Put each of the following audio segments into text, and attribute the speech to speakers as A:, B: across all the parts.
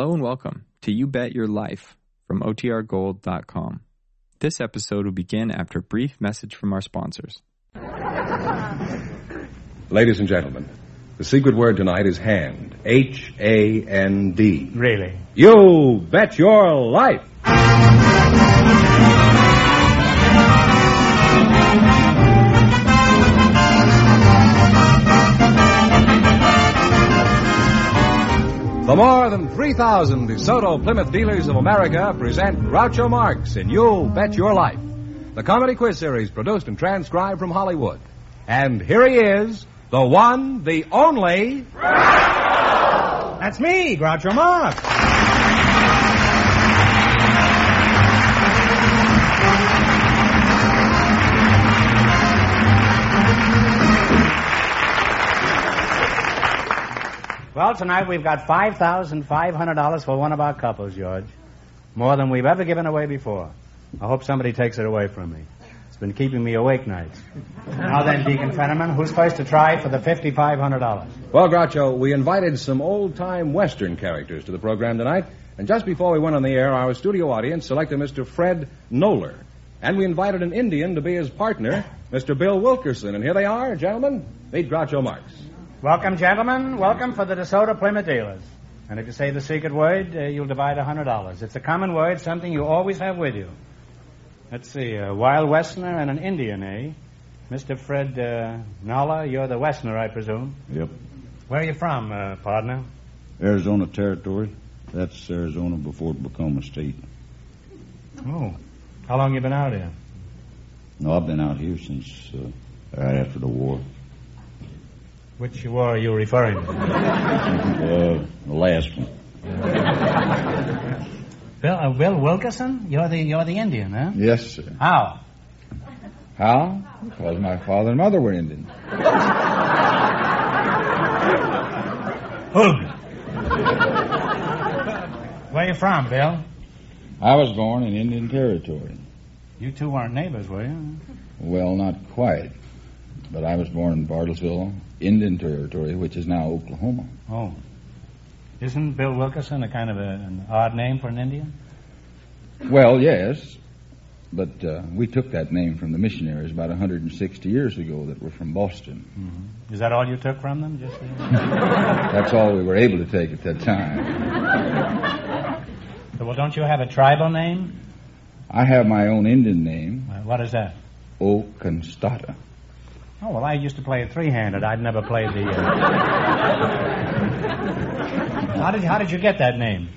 A: Hello and welcome to You Bet Your Life from OTRGold.com. This episode will begin after a brief message from our sponsors.
B: Ladies and gentlemen, the secret word tonight is hand. H A N D.
C: Really?
B: You bet your life. The more than 3,000 DeSoto Plymouth dealers of America present Groucho Marx in You'll Bet Your Life, the comedy quiz series produced and transcribed from Hollywood. And here he is, the one, the only.
C: That's me, Groucho Marx. Well, tonight we've got $5,500 for one of our couples, George. More than we've ever given away before. I hope somebody takes it away from me. It's been keeping me awake nights. now then, Deacon Fenneman, who's first to try for the $5,500?
B: Well, Groucho, we invited some old time Western characters to the program tonight, and just before we went on the air, our studio audience selected Mr. Fred Noller. And we invited an Indian to be his partner, Mr. Bill Wilkerson. And here they are, gentlemen. Meet Groucho Marx.
C: Welcome, gentlemen. Welcome for the DeSoto Plymouth dealers. And if you say the secret word, uh, you'll divide a $100. It's a common word, something you always have with you. Let's see, a wild Westerner and an Indian, eh? Mr. Fred uh, Nala, you're the Westerner, I presume.
D: Yep.
C: Where are you from, uh, partner?
D: Arizona Territory. That's Arizona before it became a state.
C: Oh. How long you been out here?
D: No, I've been out here since uh, right after the war.
C: Which war are you referring to?
D: Uh, the last one.
C: Bill, uh, Bill Wilkerson? You're the, you're the Indian, huh?
D: Yes, sir.
C: How?
D: How? Because my father and mother were Indian.
C: Where you from, Bill?
D: I was born in Indian Territory.
C: You two weren't neighbors, were you?
D: Well, not quite. But I was born in Bartlesville, Indian Territory, which is now Oklahoma.
C: Oh. Isn't Bill Wilkerson a kind of a, an odd name for an Indian?
D: Well, yes. But uh, we took that name from the missionaries about 160 years ago that were from Boston.
C: Mm-hmm. Is that all you took from them? Just
D: That's all we were able to take at that time.
C: So, well, don't you have a tribal name?
D: I have my own Indian name,
C: Uh, what is that?
D: Oconostota.
C: Oh, well, I used to play it three-handed. I'd never played the. Uh... how did you, how did you get that name?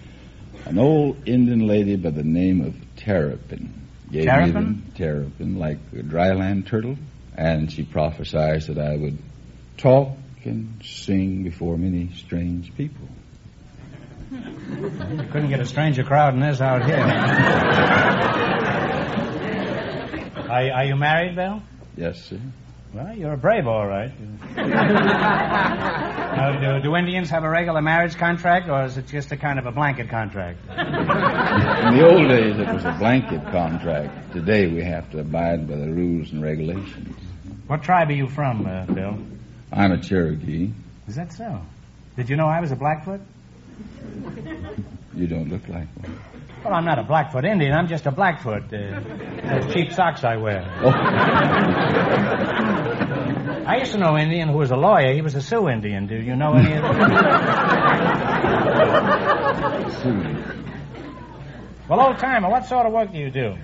D: An old Indian lady by the name of Terrapin. Gave
C: Terrapin?
D: Me the terrapin, like a dryland turtle. And she prophesied that I would talk and sing before many strange people.
C: You couldn't get a stranger crowd in this out here. are, are you married, Bill?
D: Yes, sir.
C: Well, you're a brave, all right. now, do, do Indians have a regular marriage contract, or is it just a kind of a blanket contract?
D: In the old days, it was a blanket contract. Today, we have to abide by the rules and regulations.
C: What tribe are you from, uh, Bill?
D: I'm a Cherokee.
C: Is that so? Did you know I was a Blackfoot?
D: You don't look like one.
C: Well, I'm not a Blackfoot Indian. I'm just a Blackfoot. Uh, those cheap socks I wear.
D: Oh,
C: I used to know an Indian who was a lawyer. He was a Sioux Indian. Do you know any of them? well, old timer, what sort of work do you do?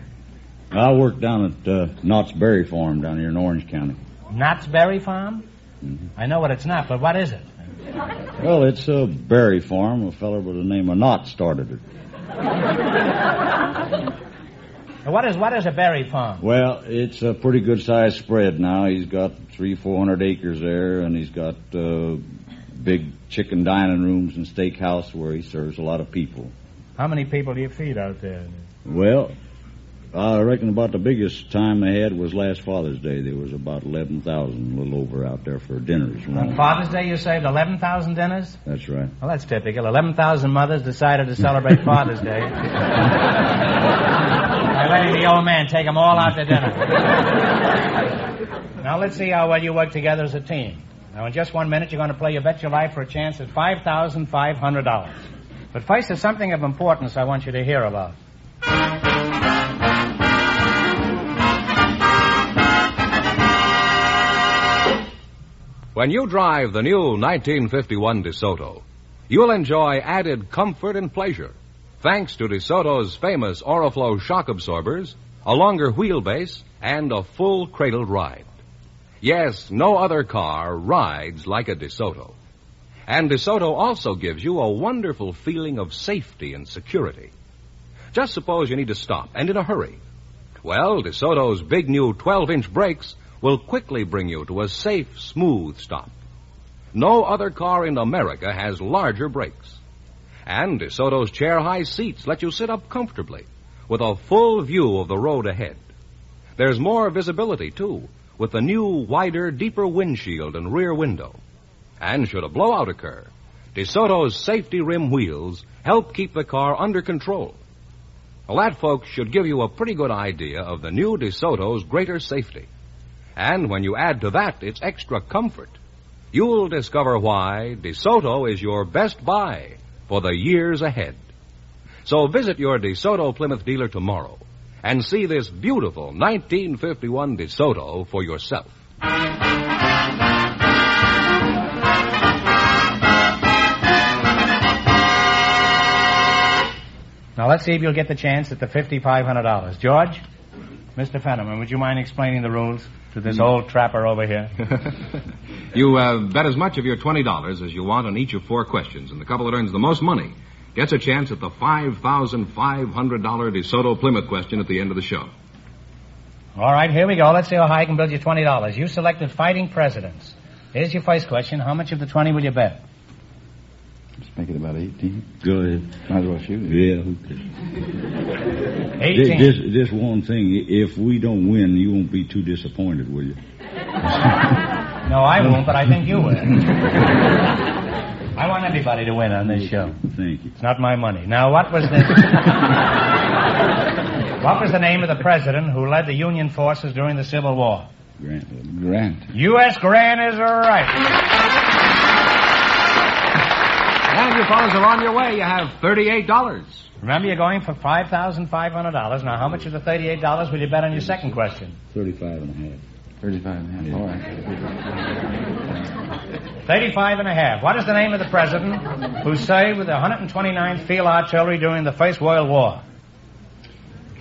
D: I work down at uh, Knott's Berry Farm down here in Orange County.
C: Knott's Berry Farm?
D: Mm-hmm.
C: I know what it's not, but what is it?
D: Well, it's a berry farm. A fellow by the name of Knott started it.
C: What is what is a berry farm?
D: Well, it's a pretty good sized spread now. He's got three, four hundred acres there, and he's got uh, big chicken dining rooms and steakhouse where he serves a lot of people.
C: How many people do you feed out there?
D: Well, I reckon about the biggest time they had was last Father's Day. There was about 11,000, a little over out there for dinners.
C: On Father's Day, you saved 11,000 dinners?
D: That's right.
C: Well, that's typical. 11,000 mothers decided to celebrate Father's Day. By letting the old man take them all out to dinner. now, let's see how well you work together as a team. Now, in just one minute, you're going to play You Bet Your Life for a chance at $5,500. But first, there's something of importance I want you to hear about.
B: When you drive the new 1951 DeSoto, you'll enjoy added comfort and pleasure thanks to DeSoto's famous Oriflow shock absorbers, a longer wheelbase, and a full cradled ride. Yes, no other car rides like a DeSoto. And DeSoto also gives you a wonderful feeling of safety and security. Just suppose you need to stop, and in a hurry. Well, DeSoto's big new 12 inch brakes will quickly bring you to a safe, smooth stop. No other car in America has larger brakes. And DeSoto's chair high seats let you sit up comfortably with a full view of the road ahead. There's more visibility, too, with the new, wider, deeper windshield and rear window. And should a blowout occur, DeSoto's safety rim wheels help keep the car under control. Well, that, folks, should give you a pretty good idea of the new DeSoto's greater safety. And when you add to that its extra comfort, you'll discover why DeSoto is your best buy for the years ahead. So visit your DeSoto Plymouth dealer tomorrow and see this beautiful 1951 DeSoto for yourself.
C: Now, let's see if you'll get the chance at the $5,500. George? Mr. Fenneman, would you mind explaining the rules to this old trapper over here?
E: You uh, bet as much of your $20 as you want on each of four questions, and the couple that earns the most money gets a chance at the $5,500 DeSoto Plymouth question at the end of the show.
C: All right, here we go. Let's see how high I can build you $20. You selected fighting presidents. Here's your first question. How much of the 20 will you bet?
D: Let's make it about 18.
F: Go ahead.
D: Might as well shoot it.
F: Yeah, okay.
C: 18.
F: This, this one thing, if we don't win, you won't be too disappointed, will you?
C: No, I won't, but I think you will. I want everybody to win on this show.
F: Thank you.
C: It's not my money. Now, what was the... what was the name of the president who led the Union forces during the Civil War?
F: Grant.
D: Grant.
C: U.S. Grant is right.
E: And you fellas are on your way. You have $38.
C: Remember, you're going for $5,500. Now, how much of the $38 will you bet on your second question?
F: 35 and a half.
D: 35 and a half. All right.
C: 35 and a half. What is the name of the president who served with the 129th Field Artillery during the First World War?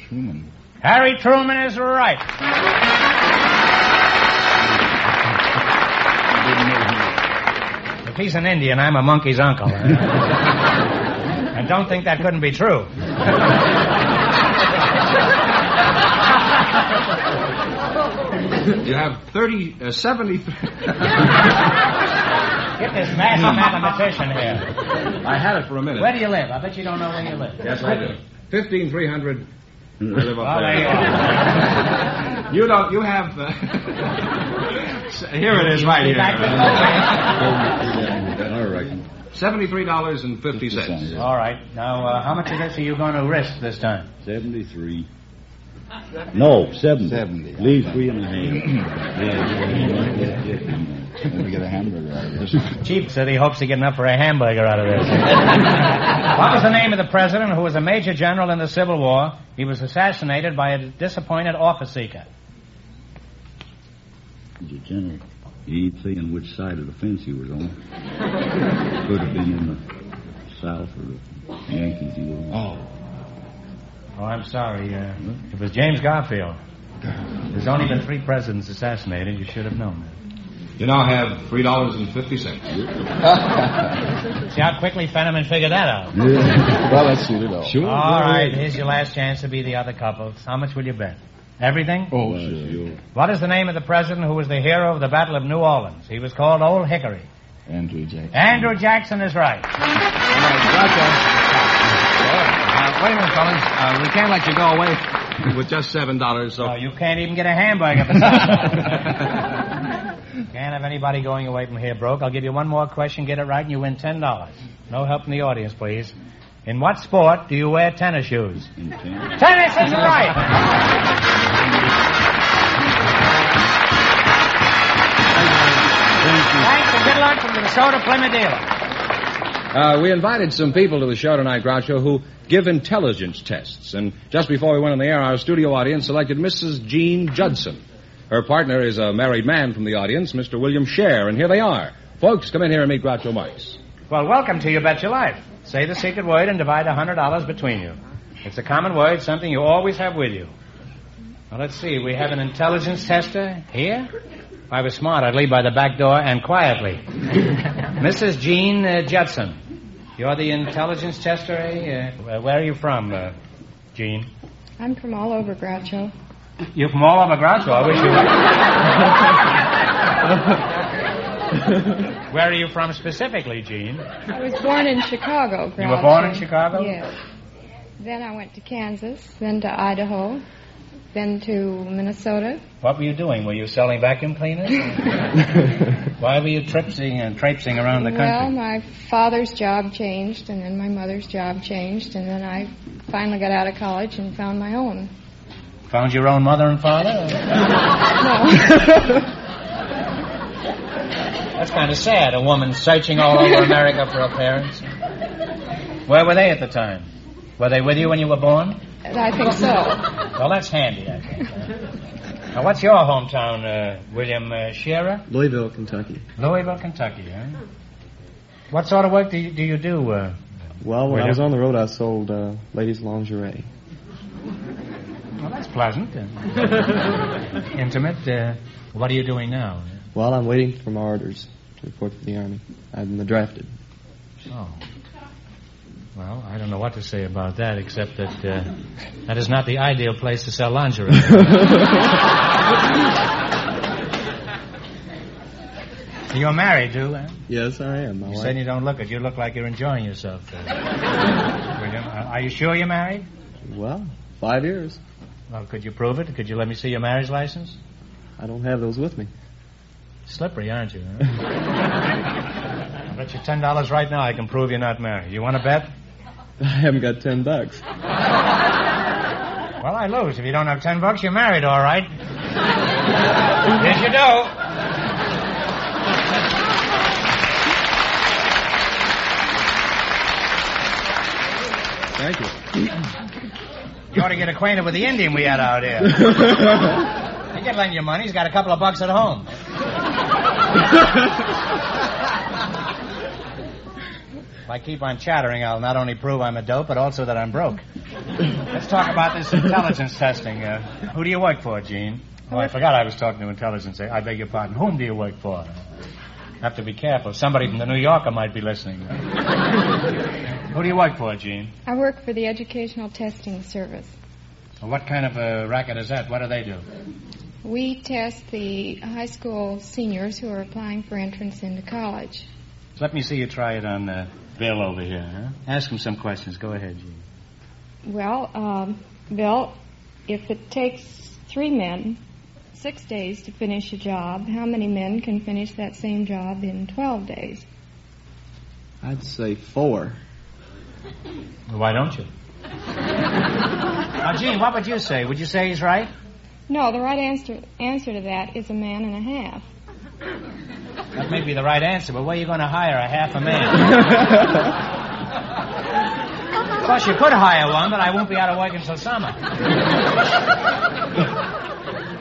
D: Truman.
C: Harry Truman is right. He's an Indian, I'm a monkey's uncle. I don't think that couldn't be true.
E: You have 30, uh, 73.
C: Get this master mathematician here.
E: I had it for a minute.
C: Where do you live? I bet you don't know where you live.
E: Yes, I do. 15300. I live up
C: Well, there you
E: there.
C: are.
E: You don't, you have, uh, here it is right here.
F: All right.
E: $73.50.
C: All right. Now, uh, how much of this are you going to risk this time?
F: 73. No, 70.
D: 70.
F: Leave three and a half.
D: Let me get a hamburger out of this.
C: Chief said he hopes to get enough for a hamburger out of this. what was the name of the president who was a major general in the Civil War? He was assassinated by a disappointed office seeker.
F: Mr. General, he ain't saying which side of the fence he was on. Could have been in the South or the Yankees he was on.
D: Oh.
C: Oh, I'm sorry. Uh, it was James Garfield. There's only been three presidents assassinated. You should have known that.
E: You now have $3.50.
C: See how quickly Fenneman figured that out.
D: well, let's shoot it off.
F: Sure.
C: All right, here's your last chance to be the other couples. How much will you bet? Everything?
D: Oh, sure.
F: sure.
C: What is the name of the president who was the hero of the Battle of New Orleans? He was called Old Hickory.
D: Andrew Jackson.
C: Andrew Jackson is right.
E: Uh, wait a minute, fellas. Uh, we can't let you go away with just $7, so.
C: Oh, you can't even get a hamburger. can't have anybody going away from here broke. I'll give you one more question. Get it right, and you win ten dollars. No help from the audience, please. In what sport do you wear tennis shoes?
F: In ten.
C: Tennis is right. Good from the DeSoto Plymouth dealer.
G: Uh, we invited some people to the show tonight, Groucho, who give intelligence tests. And just before we went on the air, our studio audience selected Mrs. Jean Judson. Her partner is a married man from the audience, Mr. William Scher, and here they are. Folks, come in here and meet Groucho Marx.
C: Well, welcome to You Bet Your Life. Say the secret word and divide a $100 between you. It's a common word, something you always have with you. Well, let's see. We have an intelligence tester here. If I was smart, I'd leave by the back door and quietly. Mrs. Jean uh, Judson. You're the intelligence tester, eh? Uh, where are you from, uh, Jean?
H: I'm from all over Groucho.
C: You're from all over Groucho. I wish you were. Where are you from specifically, Jean?
H: I was born in Chicago, Groucho.
C: You were born in Chicago?
H: Yes. Then I went to Kansas, then to Idaho, then to Minnesota.
C: What were you doing? Were you selling vacuum cleaners? Why were you tripsing and traipsing around the country?
H: Well, my father's job changed, and then my mother's job changed, and then I finally got out of college and found my own.
C: Found your own mother and father?
H: No.
C: That's kind of sad, a woman searching all over America for her parents. Where were they at the time? Were they with you when you were born?
H: I think so.
C: Well, that's handy, I think. huh? Now, what's your hometown, uh, William uh, Shearer?
E: Louisville, Kentucky.
C: Louisville, Kentucky, huh? What sort of work do you do? You do uh,
E: Well, when I was on the road, I sold uh, ladies' lingerie.
C: well, that's pleasant. uh, intimate. Uh, what are you doing now?
E: Well, I'm waiting for my orders to report to the Army. I've been drafted.
C: Oh. Well, I don't know what to say about that, except that uh, that is not the ideal place to sell lingerie. You're married, too, eh?
E: Yes, I am. My
C: You
E: wife.
C: said you don't look it. You look like you're enjoying yourself. Uh, William, uh, are you sure you're married?
E: Well, five years.
C: Well, could you prove it? Could you let me see your marriage license?
E: I don't have those with me.
C: Slippery, aren't you? Huh? I'll bet you ten dollars right now I can prove you're not married. You want to bet?
E: I haven't got ten bucks.
C: Well, I lose. If you don't have ten bucks, you're married, all right. yes, you do.
E: Thank you.
C: You ought to get acquainted with the Indian we had out here. He can lend you money. He's got a couple of bucks at home. If I keep on chattering, I'll not only prove I'm a dope, but also that I'm broke. Let's talk about this intelligence testing. Uh, who do you work for, Jean? Oh, I forgot I was talking to intelligence. I beg your pardon. Whom do you work for? Have to be careful. Somebody from the New Yorker might be listening. Who do you work for, Jean?
H: I work for the Educational Testing Service.
C: Well, what kind of a racket is that? What do they do?
H: We test the high school seniors who are applying for entrance into college.
C: Let me see you try it on uh, Bill over here. Huh? Ask him some questions. Go ahead, Jean.
H: Well, um, Bill, if it takes three men six days to finish a job, how many men can finish that same job in 12 days?
E: I'd say four.
C: Well, why don't you? now, Jean, what would you say? Would you say he's right?
H: No, the right answer, answer to that is a man and a half.
C: That may be the right answer, but where are you going to hire a half a man? of course, you could hire one, but I won't be out of work until summer.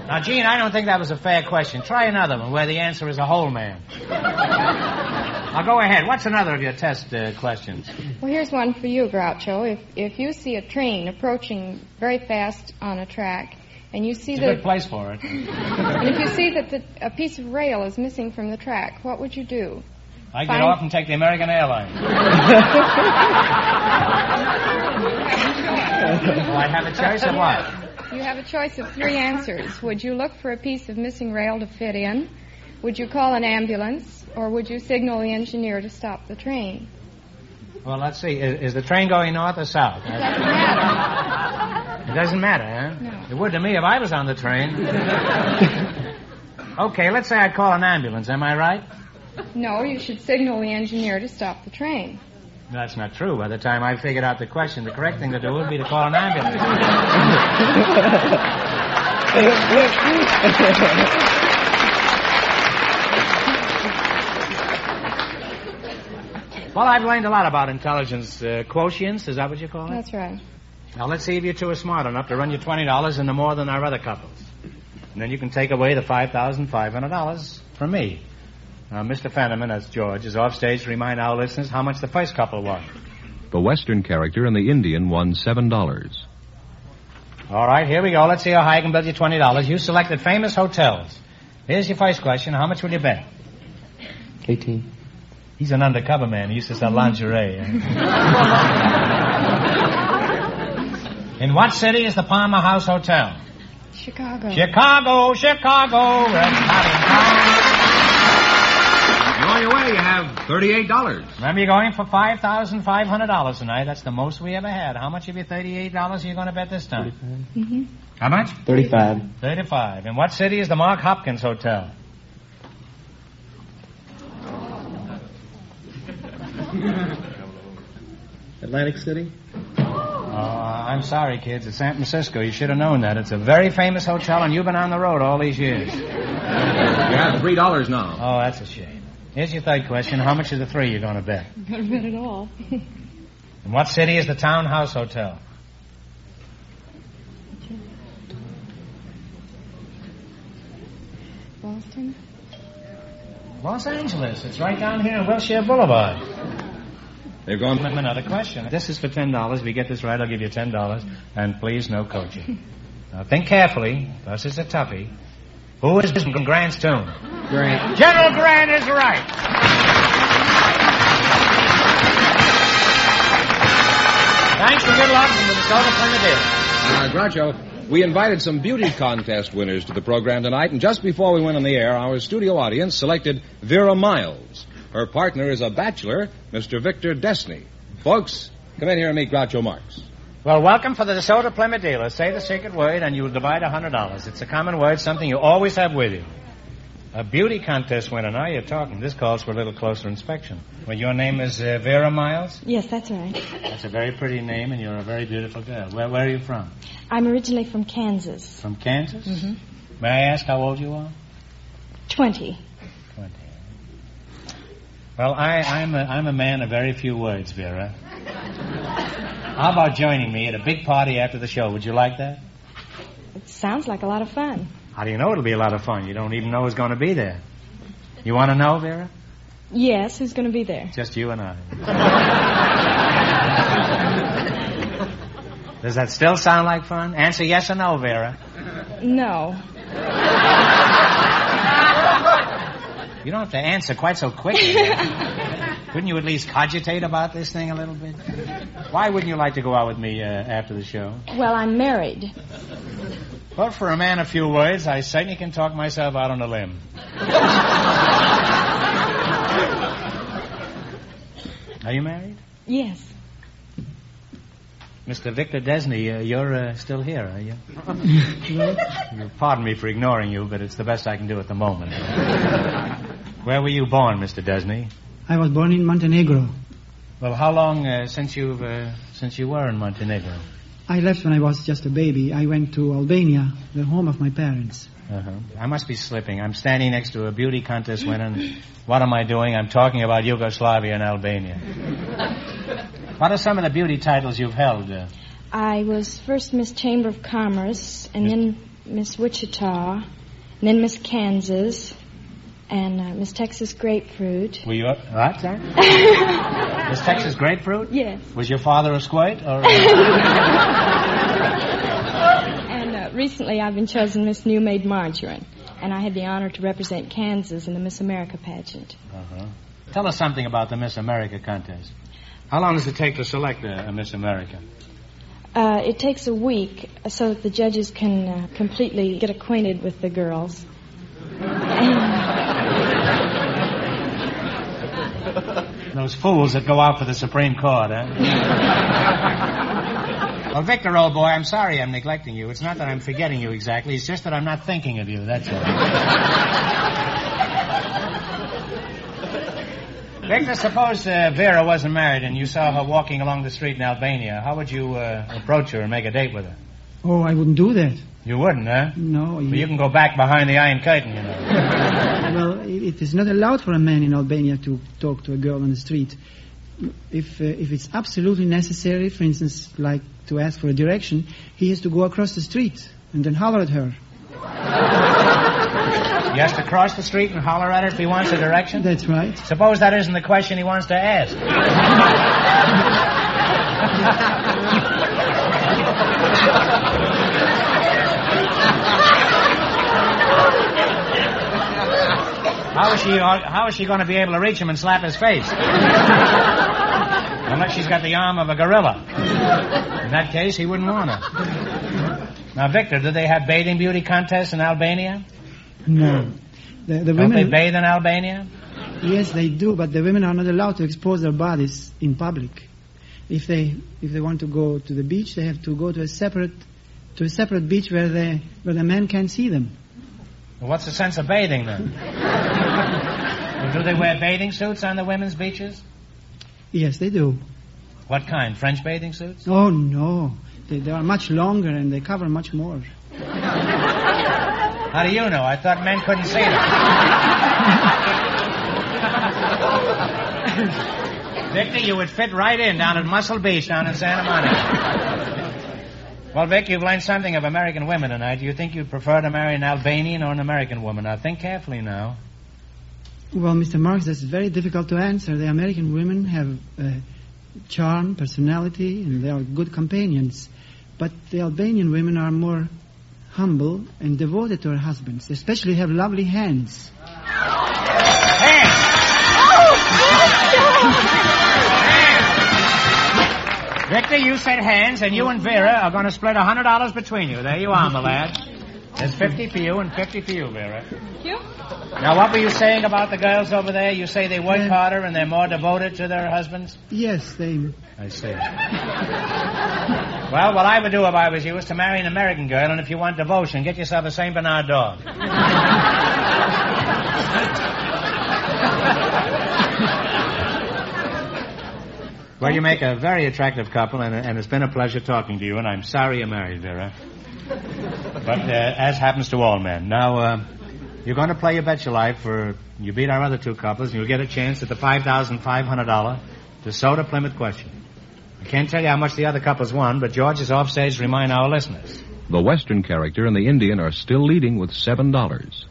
C: now, Jean, I don't think that was a fair question. Try another one where the answer is a whole man. Now, go ahead. What's another of your test uh, questions?
H: Well, here's one for you, Groucho. If, if you see a train approaching very fast on a track, and you see
C: It's a good place for it.
H: and if you see that the, a piece of rail is missing from the track, what would you do?
C: I get off and take the American Airlines. I have a choice of what?
H: You have a choice of three answers. Would you look for a piece of missing rail to fit in? Would you call an ambulance? Or would you signal the engineer to stop the train?
C: Well, let's see. Is, is the train going north or south?
H: Doesn't matter.
C: It doesn't matter, huh?
H: No.
C: It would to me if I was on the train. okay, let's say I call an ambulance. Am I right?
H: No, you should signal the engineer to stop the train.
C: That's not true. By the time I figured out the question, the correct thing to do would be to call an ambulance. Well, I've learned a lot about intelligence uh, quotients. Is that what you call it?
H: That's right.
C: Now, let's see if you two are smart enough to run you $20 into more than our other couples. And then you can take away the $5,500 from me. Now, Mr. Fenneman, that's George, is off stage to remind our listeners how much the first couple won.
B: The Western character and the Indian won $7.
C: All right, here we go. Let's see how high I can build you $20. You selected famous hotels. Here's your first question. How much will you bet?
E: 18.
C: He's an undercover man. He used to sell lingerie. In what city is the Palmer House Hotel?
H: Chicago.
C: Chicago, Chicago. Red
B: You're on your way. You have $38.
C: Remember, you're going for $5,500 tonight. That's the most we ever had. How much of your $38 are you going to bet this time?
H: hmm
C: How much?
E: 35.
C: 35. In what city is the Mark Hopkins Hotel?
E: Atlantic City?
C: Oh, I'm sorry, kids. It's San Francisco. You should have known that. It's a very famous hotel, and you've been on the road all these years.
B: You have $3 now.
C: Oh, that's a shame. Here's your third question. How much of the three you're going to bet?
H: Better bet it all.
C: In what city is the Townhouse Hotel?
H: Boston.
C: Los Angeles. It's right down here on Wilshire Boulevard.
B: They've gone.
C: Another question. This is for ten dollars. If you get this right, I'll give you ten dollars. And please, no coaching. now think carefully. This is a toughie. Who is from Grant's tomb?
E: Grant.
C: General Grant is right. Thanks and good luck from the Minnesota Primitive.
B: Uh, Groucho, we invited some beauty contest winners to the program tonight, and just before we went on the air, our studio audience selected Vera Miles. Her partner is a bachelor, Mr. Victor Destiny. Folks, come in here and meet Groucho Marx.
C: Well, welcome for the DeSoto Plymouth dealer. Say the secret word and you'll divide a hundred dollars. It's a common word, something you always have with you. A beauty contest winner. Now you're talking. This calls for a little closer inspection. Well, your name is uh, Vera Miles?
H: Yes, that's right.
C: That's a very pretty name, and you're a very beautiful girl. Where, where are you from?
H: I'm originally from Kansas.
C: From Kansas?
H: Mm-hmm.
C: May I ask how old you are?
H: Twenty.
C: Twenty. Well, I, I'm, a, I'm a man of very few words, Vera. How about joining me at a big party after the show? Would you like that?
H: It sounds like a lot of fun.
C: How do you know it'll be a lot of fun? You don't even know who's going to be there. You want to know, Vera?
H: Yes, who's going to be there?
C: Just you and I. Does that still sound like fun? Answer yes or no, Vera.
H: No.
C: You don't have to answer quite so quickly. Couldn't you at least cogitate about this thing a little bit? Why wouldn't you like to go out with me uh, after the show?
H: Well, I'm married.
C: Well, for a man of few words, I certainly can talk myself out on a limb. Are you married?
H: Yes.
C: Mr. Victor Desney, uh, you're uh, still here, are you? You Pardon me for ignoring you, but it's the best I can do at the moment. Where were you born, Mr. Desney?
I: I was born in Montenegro.
C: Well, how long uh, since you've uh, since you were in Montenegro?
I: I left when I was just a baby. I went to Albania, the home of my parents.
C: Uh-huh. I must be slipping. I'm standing next to a beauty contest winner. And what am I doing? I'm talking about Yugoslavia and Albania. what are some of the beauty titles you've held? Uh,
H: I was first Miss Chamber of Commerce, and then Miss Wichita, and then Miss Kansas, and uh, Miss Texas Grapefruit.
C: were you what? Sorry? Miss Texas grapefruit?
H: Yes.
C: Was your father a squirt or?
H: And uh, recently I've been chosen Miss Nu-Maid Margarine, and I had the honor to represent Kansas in the Miss America pageant.
C: Uh-huh. Tell us something about the Miss America contest. How long does it take to select a, a Miss America?
H: Uh, it takes a week so that the judges can uh, completely get acquainted with the girls.
C: Those fools that go out for the Supreme Court, huh? well, Victor, old boy, I'm sorry I'm neglecting you. It's not that I'm forgetting you exactly. It's just that I'm not thinking of you. That's all. Victor, suppose uh, Vera wasn't married and you saw her walking along the street in Albania. How would you uh, approach her and make a date with her?
I: Oh, I wouldn't do that.
C: You wouldn't, huh?
I: No.
C: Well, you can go back behind the Iron Curtain, you know.
I: well, it it is not allowed for a man in Albania to talk to a girl on the street. if uh, if it's absolutely necessary, for instance, like to ask for a direction, he has to go across the street and then holler at her.
C: He has to cross the street and holler at her if he wants a direction?
I: That's right.
C: Suppose that isn't the question he wants to ask. How is she? How is she going to be able to reach him and slap his face? Unless she's got the arm of a gorilla. In that case, he wouldn't want her. Now, Victor, do they have bathing beauty contests in Albania?
I: No. The, the
C: Don't they bathe in Albania?
I: yes, they do, but the women are not allowed to expose their bodies in public. If they if they want to go to the beach, they have to go to a separate to a separate beach where the where the men can't see them.
C: Well, what's the sense of bathing then? Well, do they wear bathing suits on the women's beaches?
I: Yes, they do.
C: What kind? French bathing suits?
I: Oh no, they, they are much longer and they cover much more.
C: How do you know? I thought men couldn't see them. Victor, you would fit right in down at Muscle Beach down in Santa Monica. Well, Vic, you've learned something of American women tonight. Do you think you'd prefer to marry an Albanian or an American woman? Now, think carefully now.
I: Well, Mr. Marx, that's very difficult to answer. The American women have uh, charm, personality, and they are good companions. But the Albanian women are more humble and devoted to their husbands. They especially have lovely hands.
C: Victor, you said hands, and you and Vera are going to split a hundred dollars between you. There you are, my lad. There's fifty for you and fifty for you, Vera.
H: Thank you.
C: Now, what were you saying about the girls over there? You say they work harder and they're more devoted to their husbands?
I: Yes, they.
C: I see. well, what I would do if I was you is to marry an American girl, and if you want devotion, get yourself a St. Bernard dog. well, you make a very attractive couple, and, and it's been a pleasure talking to you, and I'm sorry you're married, Vera. But uh, as happens to all men. Now, uh, you're going to play your bet your life for you beat our other two couples, and you'll get a chance at the five thousand five hundred dollar to DeSoto Plymouth question. I can't tell you how much the other couples won, but George is offstage to remind our listeners.
B: The Western character and the Indian are still leading with $7.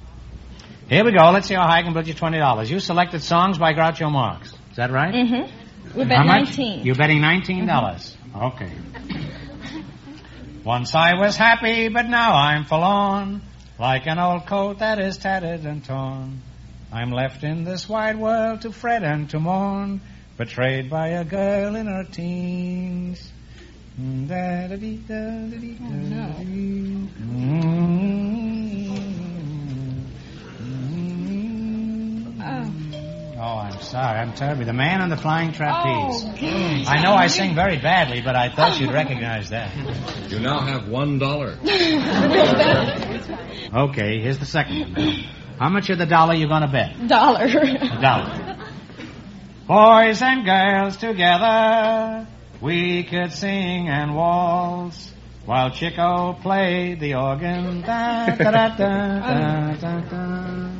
C: Here we go. Let's see how high I can build you twenty dollars. You selected songs by Groucho Marx. Is that right?
H: Mm-hmm. We
C: How much?
H: 19.
C: You're betting nineteen dollars. Okay. Once I was happy, but now I'm forlorn, like an old coat that is tattered and torn. I'm left in this wide world to fret and to mourn, betrayed by a girl in her teens. Mm, da-da-dee-da-da-dee-da-dee. I'm sorry. I'm terribly. The man on the flying trapeze.
H: Oh, geez. Mm.
C: I know I sing very badly, but I thought you'd recognize that.
B: You now have $1.
C: Okay, here's the second one. How much of the dollar you gonna bet?
H: Dollar.
C: A dollar. Boys and girls together, we could sing and waltz while Chico played the organ. Da, da, da, da, da, da, da.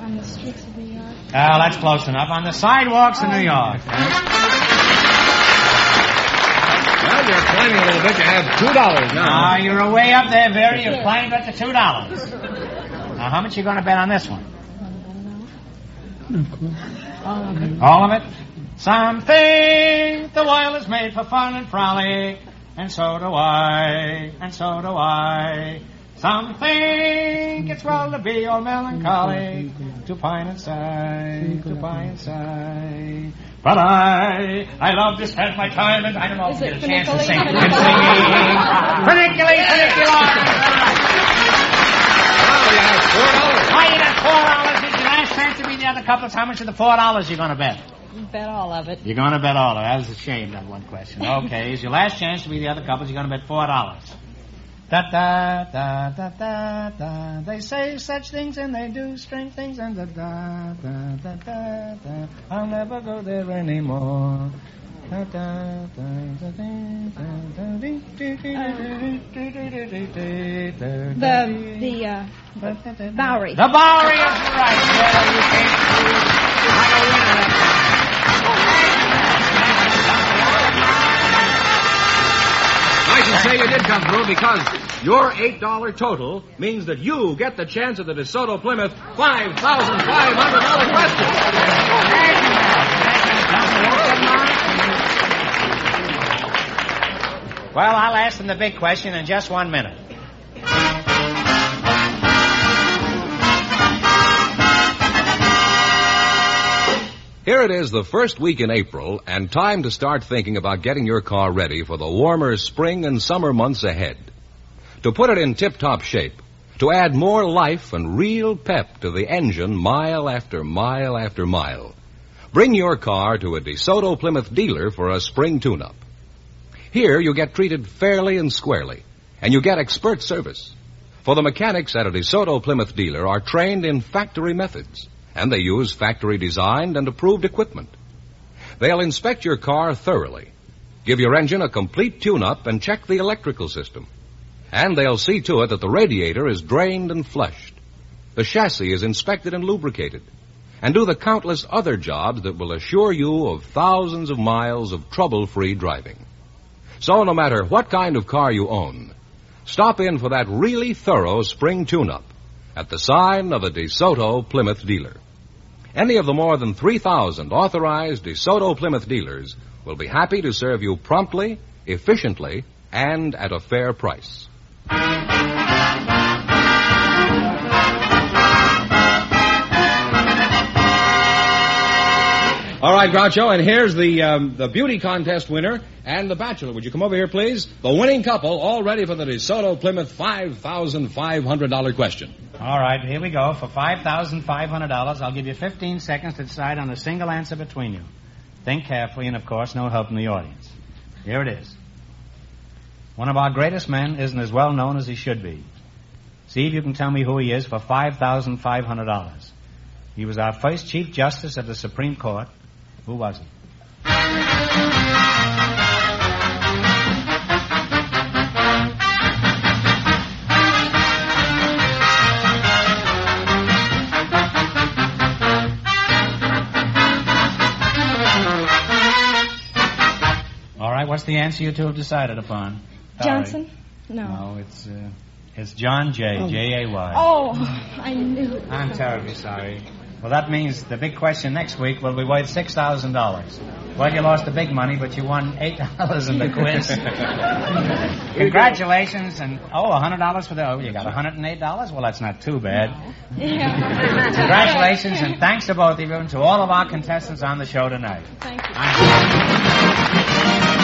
H: On the streets York.
C: Oh, that's close enough. On the sidewalks of New York.
B: Well, you're climbing a little bit. You have $2 now.
C: Now, you're way up there, Vera. You're playing bet the two dollars. Now, how much are you going to bet on this one? All of it? Some think the world is made for fun and frolic, and so do I, and so do I. Some think it's well to be all melancholy, to pine and sigh, to pine and sigh. But I, I love to spend my time, and I don't know if
H: Is
C: I
H: it
C: get a chance to
H: funiculi-
C: sing.
H: funiculi?
C: I'm singing. Funiculi, funiculi.
B: Now you have $4.
C: You four dollars. It's your last chance to beat the other couples. How much of the four dollars you gonna bet?
H: Bet all of it.
C: You're gonna bet all of it. That was a shame, that one question. Okay, it's your last chance to beat the other couples. You're gonna bet four dollars. Da da da da da da. They say such things and they do strange things and da da da da da da. I'll never go there anymore. Da da da da da da.
H: The the uh, the Bowery.
C: The Bowery is right. Yeah, you can't. I'm a winner.
B: Come through because your $8 total means that you get the chance at the DeSoto Plymouth $5,500 question.
C: Well, I'll ask them the big question in just one minute.
B: Here it is, the first week in April, and time to start thinking about getting your car ready for the warmer spring and summer months ahead. To put it in tip-top shape, to add more life and real pep to the engine mile after mile after mile, bring your car to a DeSoto Plymouth dealer for a spring tune-up. Here you get treated fairly and squarely, and you get expert service. For the mechanics at a DeSoto Plymouth dealer are trained in factory methods and they use factory designed and approved equipment. They'll inspect your car thoroughly, give your engine a complete tune up, and check the electrical system. And they'll see to it that the radiator is drained and flushed, the chassis is inspected and lubricated, and do the countless other jobs that will assure you of thousands of miles of trouble free driving. So, no matter what kind of car you own, stop in for that really thorough spring tune up at the sign of a DeSoto Plymouth dealer. Any of the more than 3,000 authorized DeSoto Plymouth dealers will be happy to serve you promptly, efficiently, and at a fair price. All right, Groucho, and here's the um, the beauty contest winner and the bachelor. Would you come over here, please? The winning couple, all ready for the DeSoto Plymouth five thousand five hundred dollar question.
C: All right, here we go. For $5,500, I'll give you 15 seconds to decide on a single answer between you. Think carefully, and of course, no help from the audience. Here it is. One of our greatest men isn't as well known as he should be. See if you can tell me who he is for $5,500. He was our first Chief Justice of the Supreme Court. Who was he? What's the answer you two have decided upon?
H: Johnson? No.
C: No, it's uh, it's John Jay,
H: Oh.
C: J A Y.
H: Oh, I knew it.
C: I'm terribly sorry. Well, that means the big question next week will be worth six thousand dollars. Well, you lost the big money, but you won eight dollars in the quiz. Congratulations, and oh, a hundred dollars for the. Oh, you got hundred and eight dollars. Well, that's not too bad.
H: Yeah.
C: Congratulations, and thanks to both of you, and to all of our contestants on the show tonight.
H: Thank you.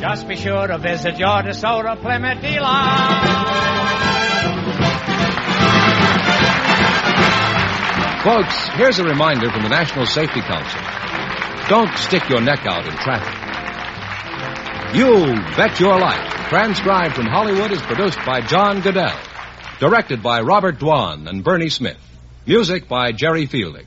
C: just be sure to visit your DeSoto Plymouth dealer.
B: Folks, here's a reminder from the National Safety Council. Don't stick your neck out in traffic. You Bet Your Life, transcribed from Hollywood, is produced by John Guedel. Directed by Robert Dwan and Bernie Smith. Music by Jerry Fielding.